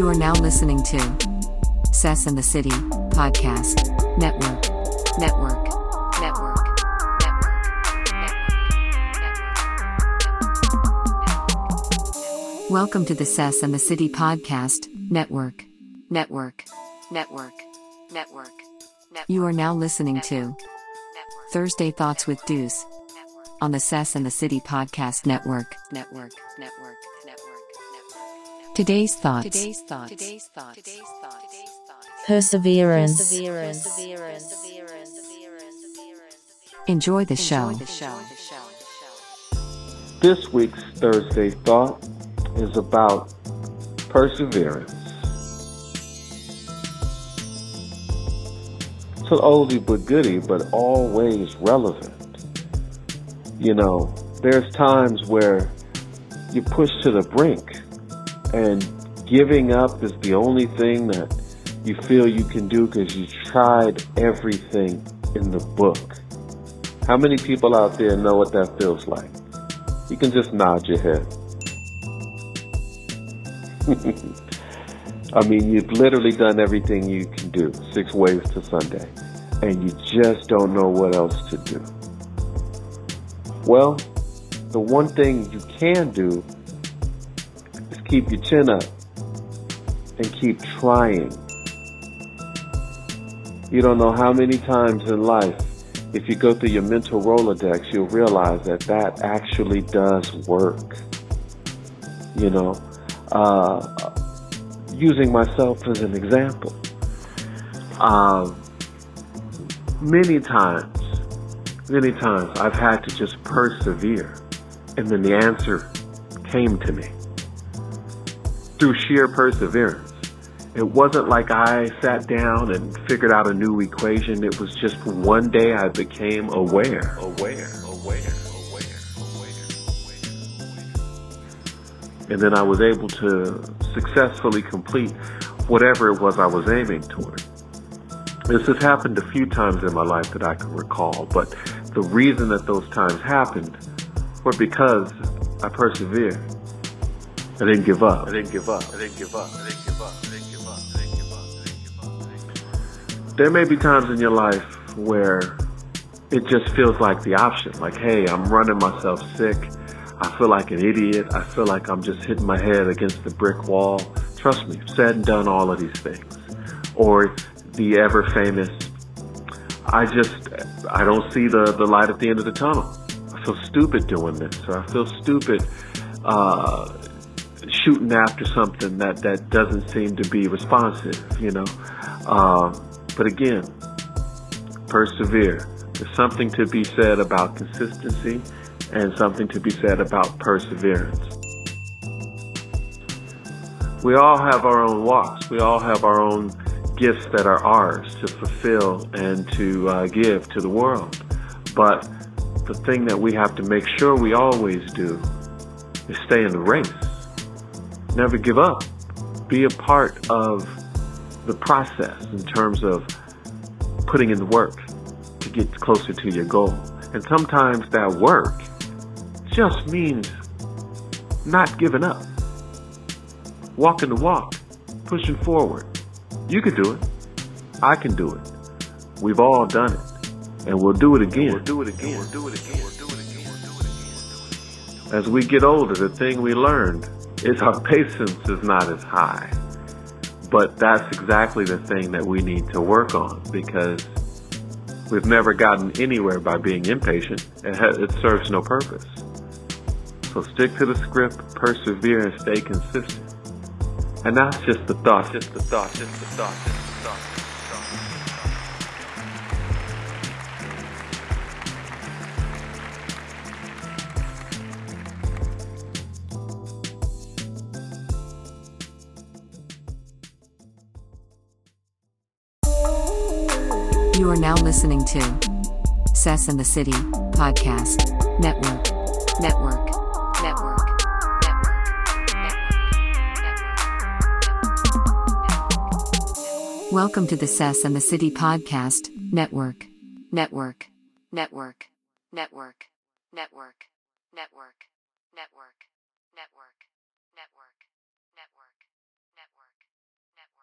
You are now listening to Sess and the City Podcast Network. Network. Network. Network. Welcome to the Sess and the City Podcast Network. Network. Network. Network. You are now listening to Thursday Thoughts with Deuce on the Sess and the City Podcast Network. Network. Network. Network. Today's thoughts. Today's thoughts. Today's thoughts. Today's thoughts. Perseverance. Perseverance. Enjoy the show. This week's Thursday thought is about perseverance. It's an oldie but goodie, but always relevant. You know, there's times where you push to the brink and giving up is the only thing that you feel you can do because you tried everything in the book. How many people out there know what that feels like? You can just nod your head. I mean, you've literally done everything you can do, six ways to Sunday, and you just don't know what else to do. Well, the one thing you can do keep your chin up and keep trying. You don't know how many times in life, if you go through your mental Rolodex, you'll realize that that actually does work. You know, uh, using myself as an example. Uh, many times, many times I've had to just persevere, and then the answer came to me through sheer perseverance. It wasn't like I sat down and figured out a new equation. It was just one day I became aware, aware, aware, aware, aware, aware. and then I was able to successfully complete whatever it was I was aiming toward. This has happened a few times in my life that I can recall, but the reason that those times happened were because I persevered. I didn't give up. I didn't give up. I didn't give up. I didn't give up. I didn't give up. I didn't give up. I didn't give up. I didn't give up. There may be times in your life where it just feels like the option. Like, hey, I'm running myself sick. I feel like an idiot. I feel like I'm just hitting my head against the brick wall. Trust me, said and done all of these things. Or the ever famous, I just, I don't see the, the light at the end of the tunnel. I feel stupid doing this, or I feel stupid uh, shooting after something that, that doesn't seem to be responsive, you know. Uh, but again, persevere. There's something to be said about consistency and something to be said about perseverance. We all have our own walks. We all have our own gifts that are ours to fulfill and to uh, give to the world. But the thing that we have to make sure we always do is stay in the race. Never give up. Be a part of the process in terms of putting in the work to get closer to your goal. And sometimes that work just means not giving up. Walking the walk, pushing forward. You can do it. I can do it. We've all done it. And we'll do it again. We'll do it again. We'll do it again. We'll do it again. We'll do it again. As we get older, the thing we learned is our patience is not as high. But that's exactly the thing that we need to work on because we've never gotten anywhere by being impatient. It, ha- it serves no purpose. So stick to the script, persevere, and stay consistent. And that's just the thought, just the thought, just the thought, just the thought. You are now listening to Sess and the City Podcast Network. Network. Network. Network. Network. Welcome to the Sess and the City Podcast Network. Network. Network. Network. Network. Network. Network. Network. Network. Network. Network. Network. Network.